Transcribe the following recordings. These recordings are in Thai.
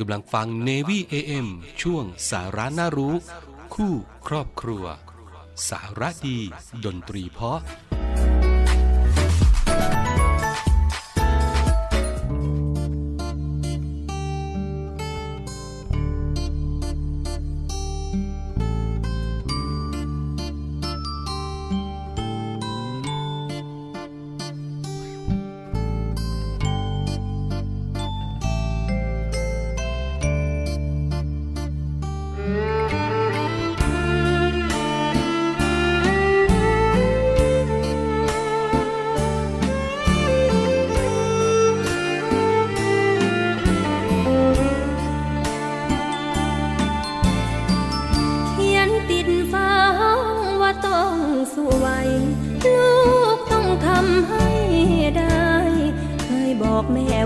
กำลังฟัง Navy AM ช่วงสาระน่ารู้ คู่ครอบครัว สาระดี ดนตรีเพาะ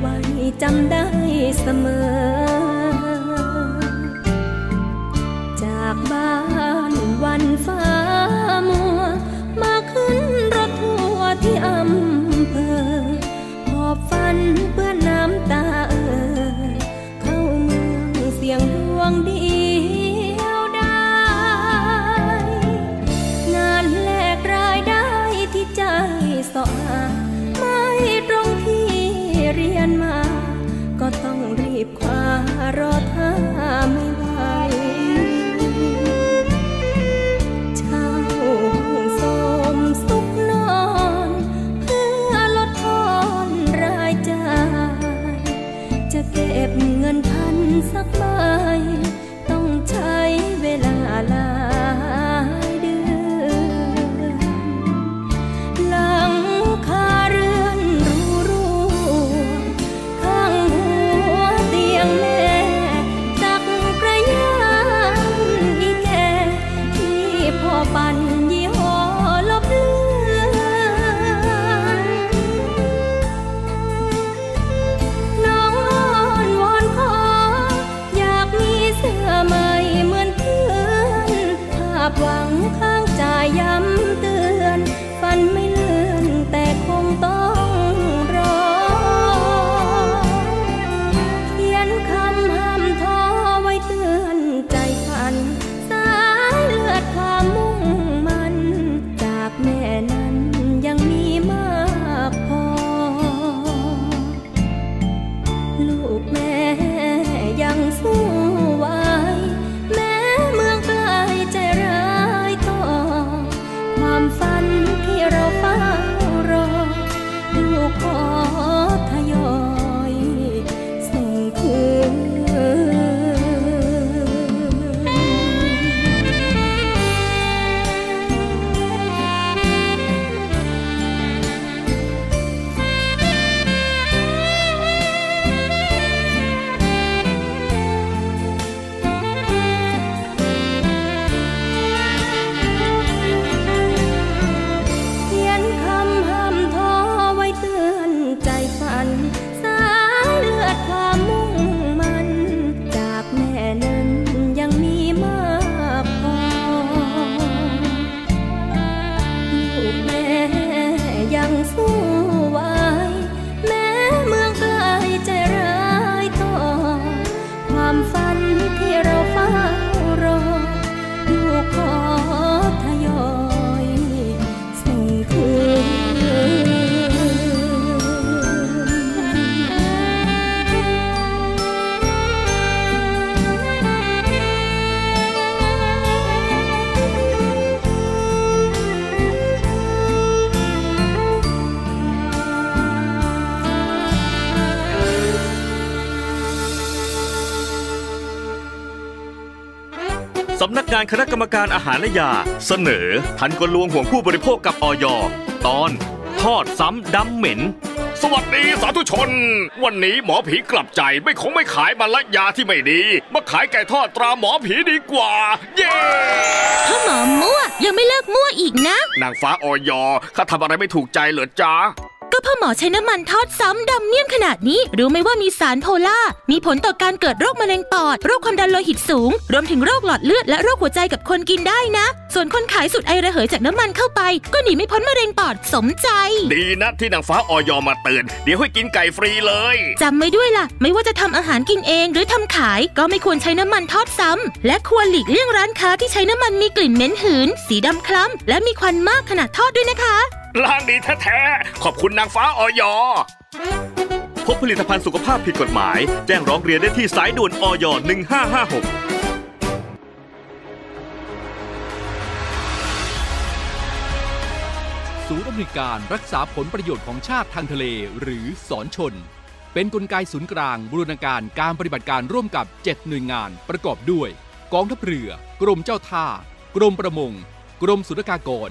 ไว้จำได้เสมอ งานคณะกรรมการอาหารและยา เสนอทันกลวงห่วงผู้บริโภคกับออยตอน ทอดซ้ำดำเหม็น สวัสดีสาธุชน วันนี้หมอผีกลับใจไม่คงไม่ขายมาละยาที่ไม่ดี มาขายไก่ทอดตราหมอผีดีกว่า เย้ถ้าหมอมั่วยังไม่เลิกมั่วอีกนะ นางฟ้าออยข้าทำอะไรไม่ถูกใจเหรอจ๊ะ ก็พ่อหมอใช้น้ำมันทอดซ้ำดำเมี่ยมขนาดนี้ รู้ไหมว่ามีสารโพล่า มีผลต่อการเกิดโรคมะเร็งปอด โรคความดันโลหิตสูง รวมถึงโรคหลอดเลือดและโรคหัวใจกับคนกินได้นะ ส่วนคนขายสุดไอระเหยจากน้ำมันเข้าไป ก็หนีไม่พ้นมะเร็งปอดสมใจ ดีนะที่นางฟ้าออยมาเตือนเดี๋ยวให้กินไก่ฟรีเลยจำไว้ด้วยล่ะ ไม่ว่าจะทำอาหารกินเองหรือทำขาย ก็ไม่ควรใช้น้ำมันทอดซ้ำและควรหลีกเลี่ยงร้านค้าที่ใช้น้ำมันมีกลิ่นเหม็นหืน สีดำคล้ำและมีควันมากขณะทอดด้วยนะคะ ล้างดีแท้ๆ ขอบคุณนางฟ้าออยพบผลิตภัณฑ์สุขภาพผิดกฎหมาย แจ้งร้องเรียนได้ที่สายด่วนออย1556ศูนย์อำนวยการรักษาผลประโยชน์ของชาติทางทะเลหรือสอนชน เป็นนกลไกศูนย์กลางบูรณาการการปฏิบัติการร่วมกับ 7 หน่วยงานประกอบด้วย กองทัพเรือ กรมเจ้าท่า กรมประมง กรมสุรากากร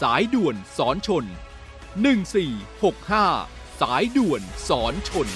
สายด่วนสอนชน 1465 สายด่วนสอนชน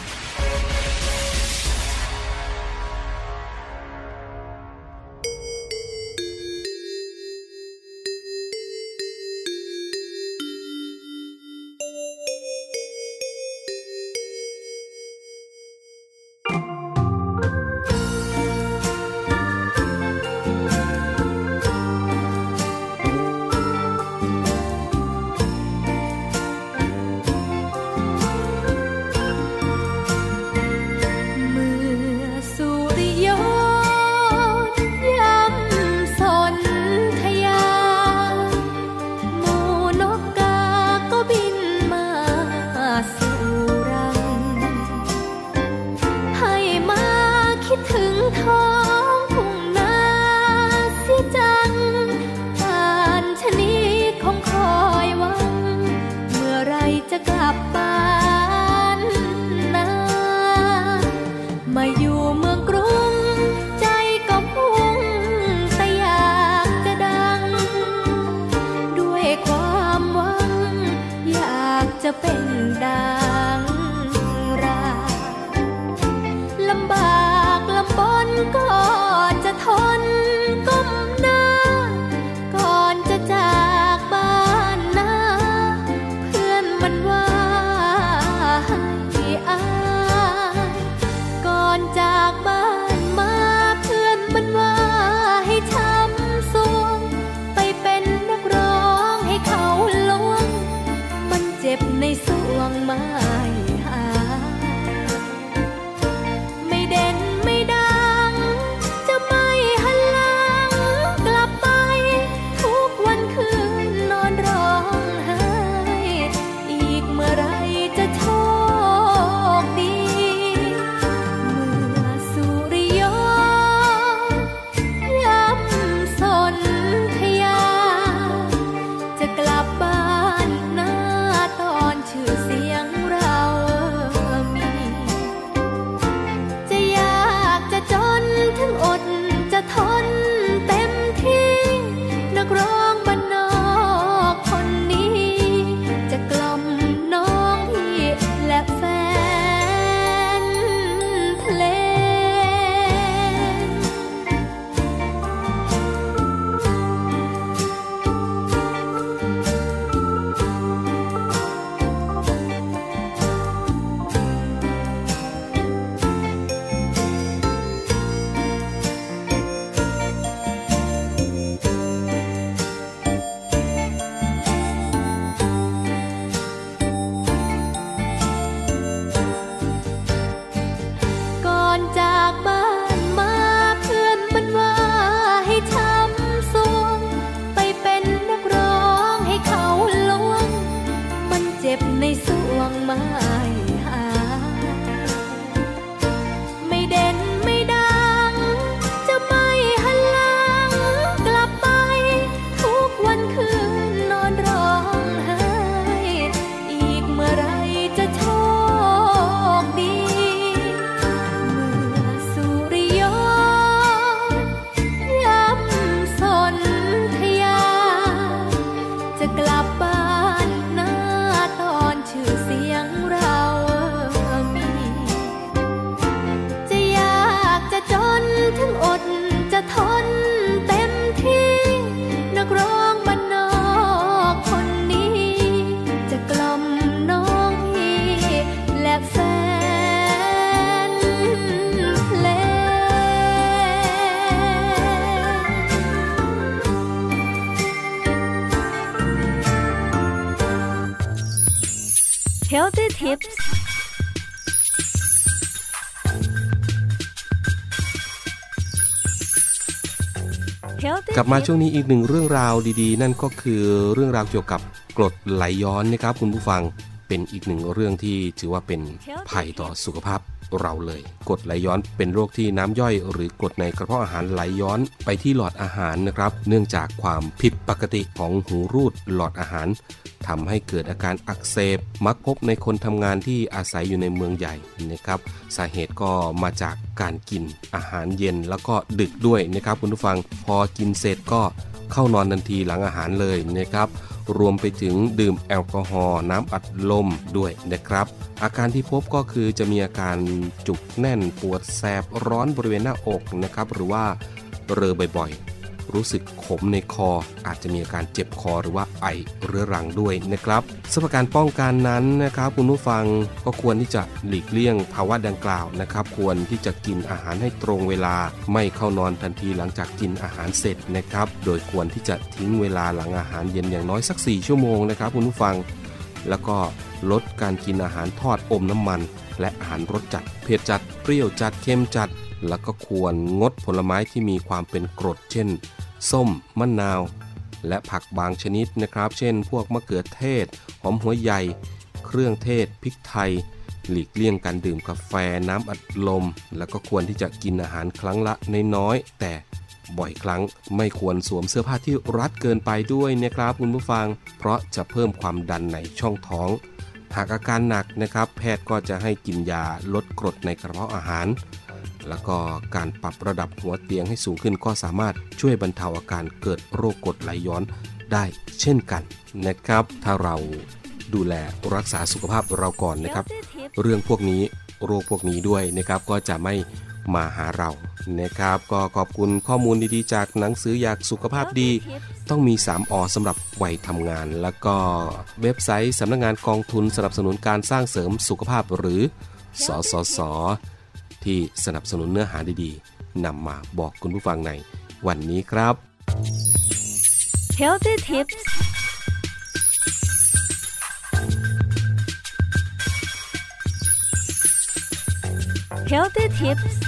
มาช่วงนี้อีกหนึ่งเรื่องราวดีๆ นั่นก็คือเรื่องราวเกี่ยวกับกรดไหลย้อนนะครับคุณผู้ฟัง เป็นอีกหนึ่งเรื่องที่ถือว่าเป็นภัยต่อสุขภาพเราเลยกรดไหลย้อนเป็นโรคที่น้ำย่อย หรือกรดในกระเพาะอาหารไหลย้อนไปที่หลอดอาหารนะครับ เนื่องจากความผิดปกติของหูรูดหลอดอาหารทำให้เกิดอาการอักเสบมักพบในคนทำงานที่อาศัยอยู่ในเมืองใหญ่นะครับสาเหตุก็มาจากการกินอาหารเย็นแล้วก็ดึกด้วยนะครับคุณผู้ฟังพอกินเสร็จก็เข้านอนทันทีหลังอาหารเลยนะครับ รวมไปถึงดื่มแอลกอฮอล์น้ำอัดลมด้วยนะครับ อาการที่พบก็คือจะมีอาการจุกแน่นปวดแสบร้อนบริเวณหน้าอกนะครับ หรือว่าเรอบ่อย รู้สึกขมในคอ อาจจะมีอาการเจ็บคอหรือว่าไอเรื้อรังด้วยนะครับสำหรับการป้องกันนั้นนะครับคุณผู้ฟังก็ควรที่จะหลีกเลี่ยงภาวะดังกล่าวนะครับ ควรที่จะกินอาหารให้ตรงเวลา ไม่เข้านอนทันทีหลังจากกินอาหารเสร็จนะครับ โดยควรที่จะทิ้งเวลาหลังอาหารเย็นอย่างน้อยสัก 4 ชั่วโมงนะครับคุณผู้ฟัง แล้วก็ลดการกินอาหารทอดอมน้ำมัน และอาหารรสจัด เผ็ดจัด เปรี้ยวจัด เค็มจัด แล้วก็ควรงดผลไม้ที่มีความเป็นกรด เช่น ส้ม มะนาว และผักบางชนิดนะครับ เช่น พวกมะเขือเทศ หอมหัวใหญ่ เครื่องเทศ พริกไทย หลีกเลี่ยงการดื่มกาแฟน้ำอัดลม แล้วก็ควรที่จะกินอาหารครั้งละน้อยๆแต่บ่อยครั้งไม่ควรสวมเสื้อผ้าที่รัดเกินไปด้วยนะครับคุณผู้ฟัง เพราะจะเพิ่มความดันในช่องท้อง หากอาการหนักนะครับ แพทย์ก็จะให้กินยาลดกรดในกระเพาะอาหาร แล้วก็การปรับระดับหัวเตียงให้สูงขึ้นก็สามารถช่วยบรรเทาอาการเกิดโรคกรดไหลย้อนได้เช่นกันนะครับ ถ้าเราดูแลรักษาสุขภาพเราก่อนนะครับ เรื่องพวกนี้โรคพวกนี้ด้วยนะครับก็จะไม่มาหาเรานะครับ ก็ขอบคุณข้อมูลดีๆ จากหนังสืออยากสุขภาพดี ต้องมี 3อสำหรับวัยทำงาน แล้วก็เว็บไซต์สำนักงงานกองทุนสนับสนุนการสร้างเสริมสุขภาพหรือสสส ที่สนับสนุนเนื้อหาดีๆนำมาบอกคุณผู้ฟังในวันนี้ครับ Healthy Tips Healthy Tips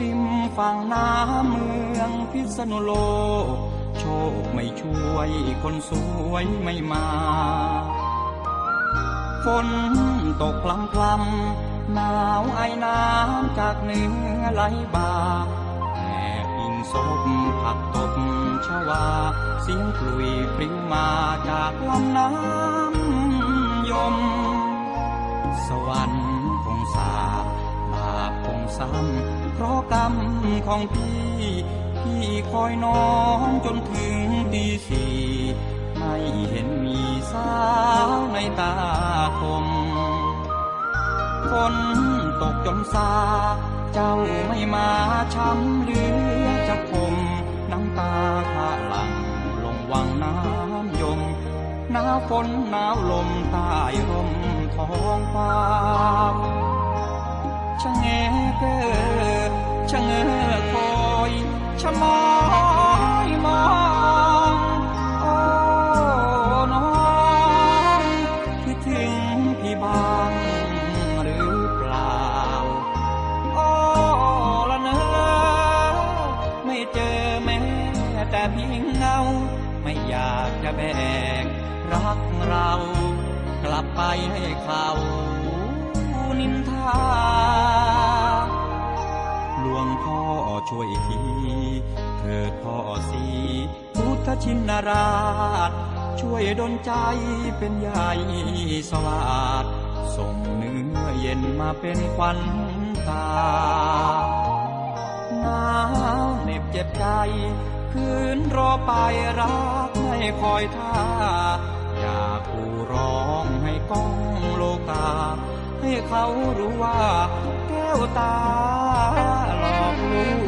ริมฝั่งน้ำเมืองพิษณุโลกโชคไม่ช่วยคนสวยไม่มาฝนตกพลำพลำหนาวไอน้ำจากเหนือไหลบ่าแอบอิงศพผักตบชวา เสียงกลุยพริ้วมาจากลำน้ำยม สวรรค์ ซ้ำเพราะกรรมของพี่ พี่คอยน้องจนถึงตีสี่ไม่เห็นมีสาวในตาคมฝนตกจนซา เจ้าไม่มาช้ำหลือจะคมน้ำตาข้าหลังลงวังน้ำยมหนาวฝนหนาวลมใต้ร่มท้องฟ้า ชะเงเกอชะเงอคอยชะมอยมองโอ้น้องคิดถึงพี่บ้างหรือเปล่าโอ้ละเนอไม่เจอแม้แต่เพียงเงา ไม่อยากจะแบกรักเรา กลับไปให้เขานินทา งพ่อช่วยที เถิดพ่อสีพุทธชินราช ช่วยดลใจเป็นใหญ่สวัสดส่งเนื้อเย็นมาเป็นควันตาหนาวเหน็บเจ็บใจ คืนรอไปรักไม่คอยท่า อยากกูร้องให้ก้องโลกา ให้เขารู้ว่าแก้วตา หล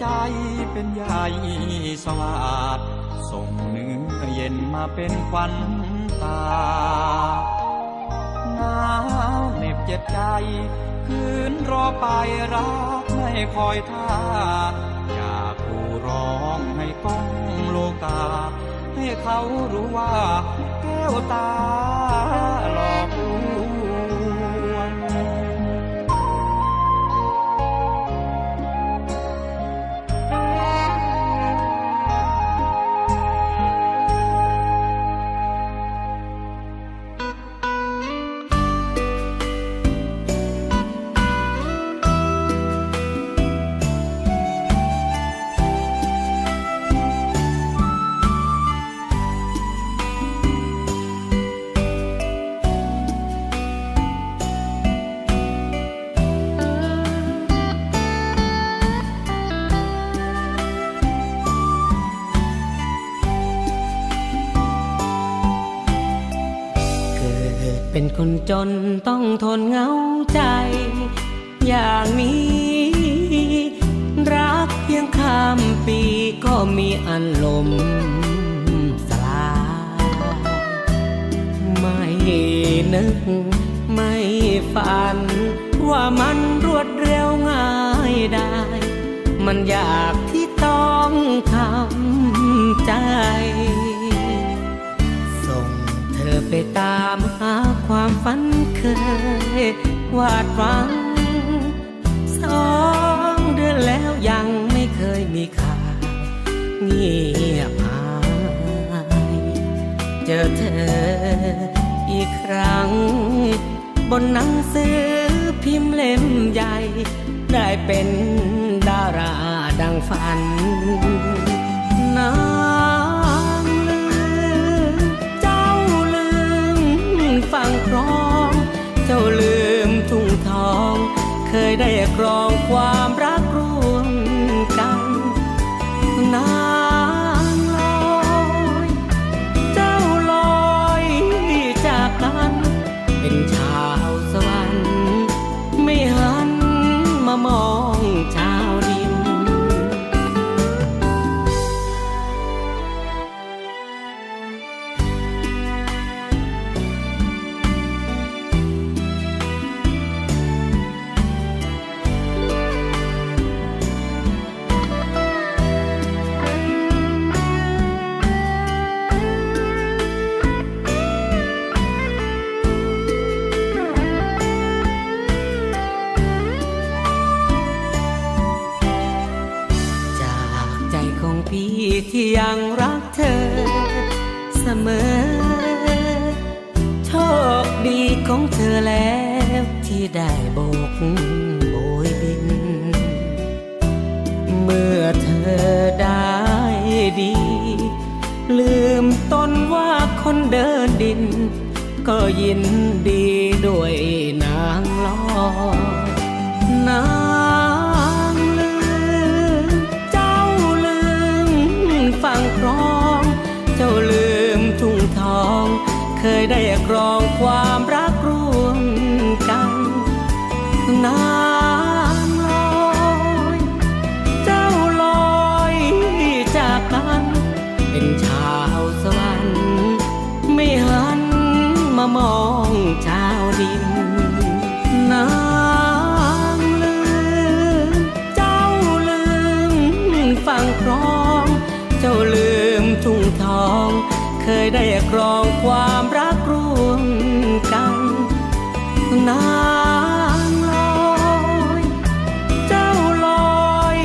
ใจเป็นใหญ่สวัสดส่งเนื้อเย็นมาเป็นควันตาหนาวเหน็บเจ็บใจ คืนรอไปรักไม่คอยท่า อยากกูร้องให้ก้องโลกา ให้เขารู้ว่าแก้วตา ดเป็นคนจนต้องทนเหงาใจ อย่างนี้ รักเพียงข้ามปีก็มีอันลมสลายไม่นึกไม่ฝัน ว่ามันรวดเร็วง่ายได้ มันอยากที่ต้องทำใจ ส่งเธอไปตามาความฝันเคยวาดหวังสองเดือนแล้วยังไม่เคยมีข่าวเงียบหายเจอเธออีกครั้ง บนหนังสือพิมพ์เล่มใหญ่ ได้เป็นดาราดังฝันนา ได้ครองความรัก ได้โบกโบยบิน เมื่อเธอได้ดี ลืมตนว่าคนเดินดิน ก็ยินดีด้วยนางลอนางลืม เจ้าลืมฟังครอง เจ้าลืมทุ่งทอง เคยได้กรองความรักรู้ ยได้ครองความรักร่วมกันนางลอยเจ้าลอย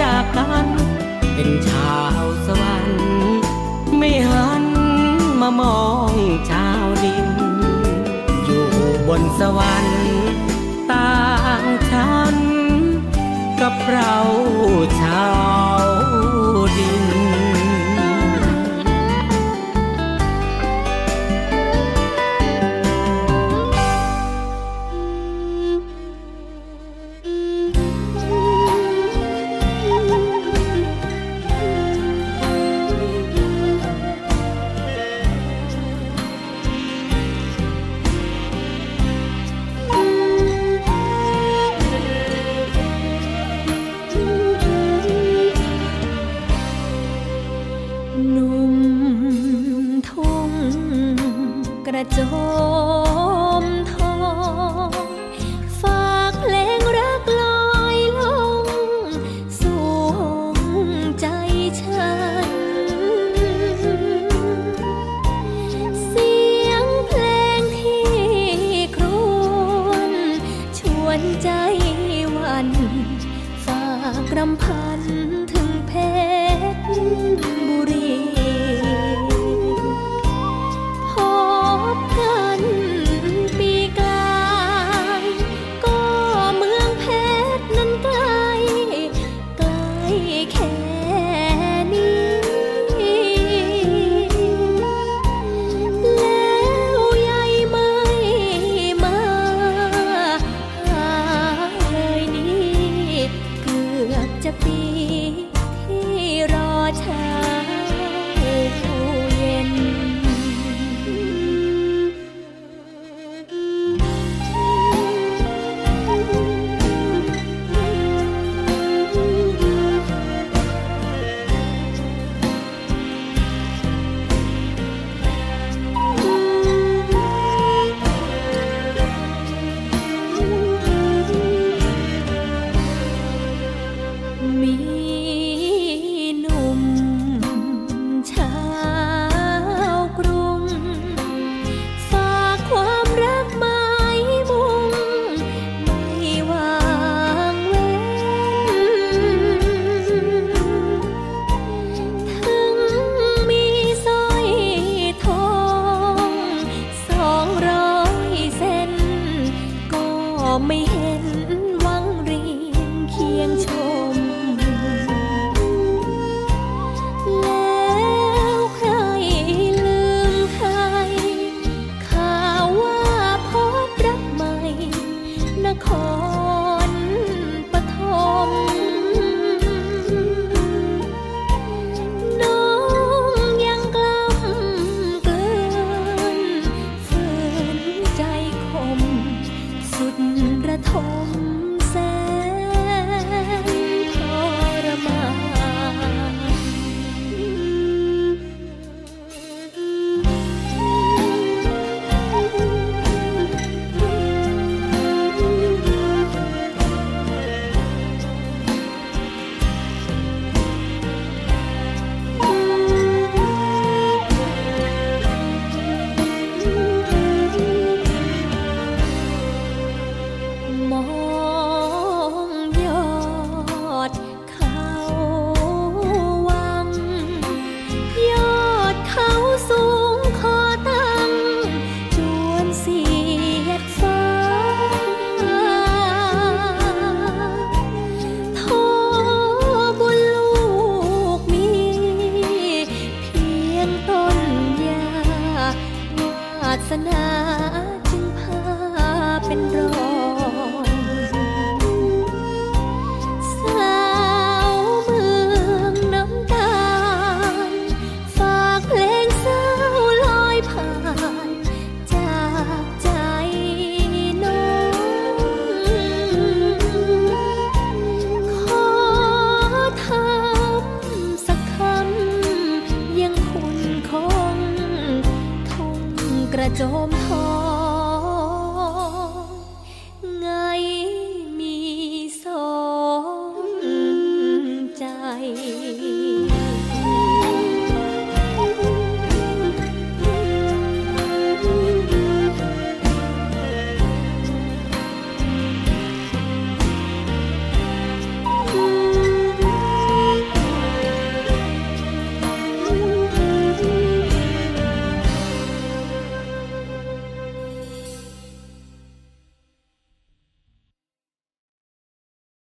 จากกันเป็นชาวสวรรค์ไม่หันมามองชาวดิน อยู่บนสวรรค์ต่างชั้นกับเราชาว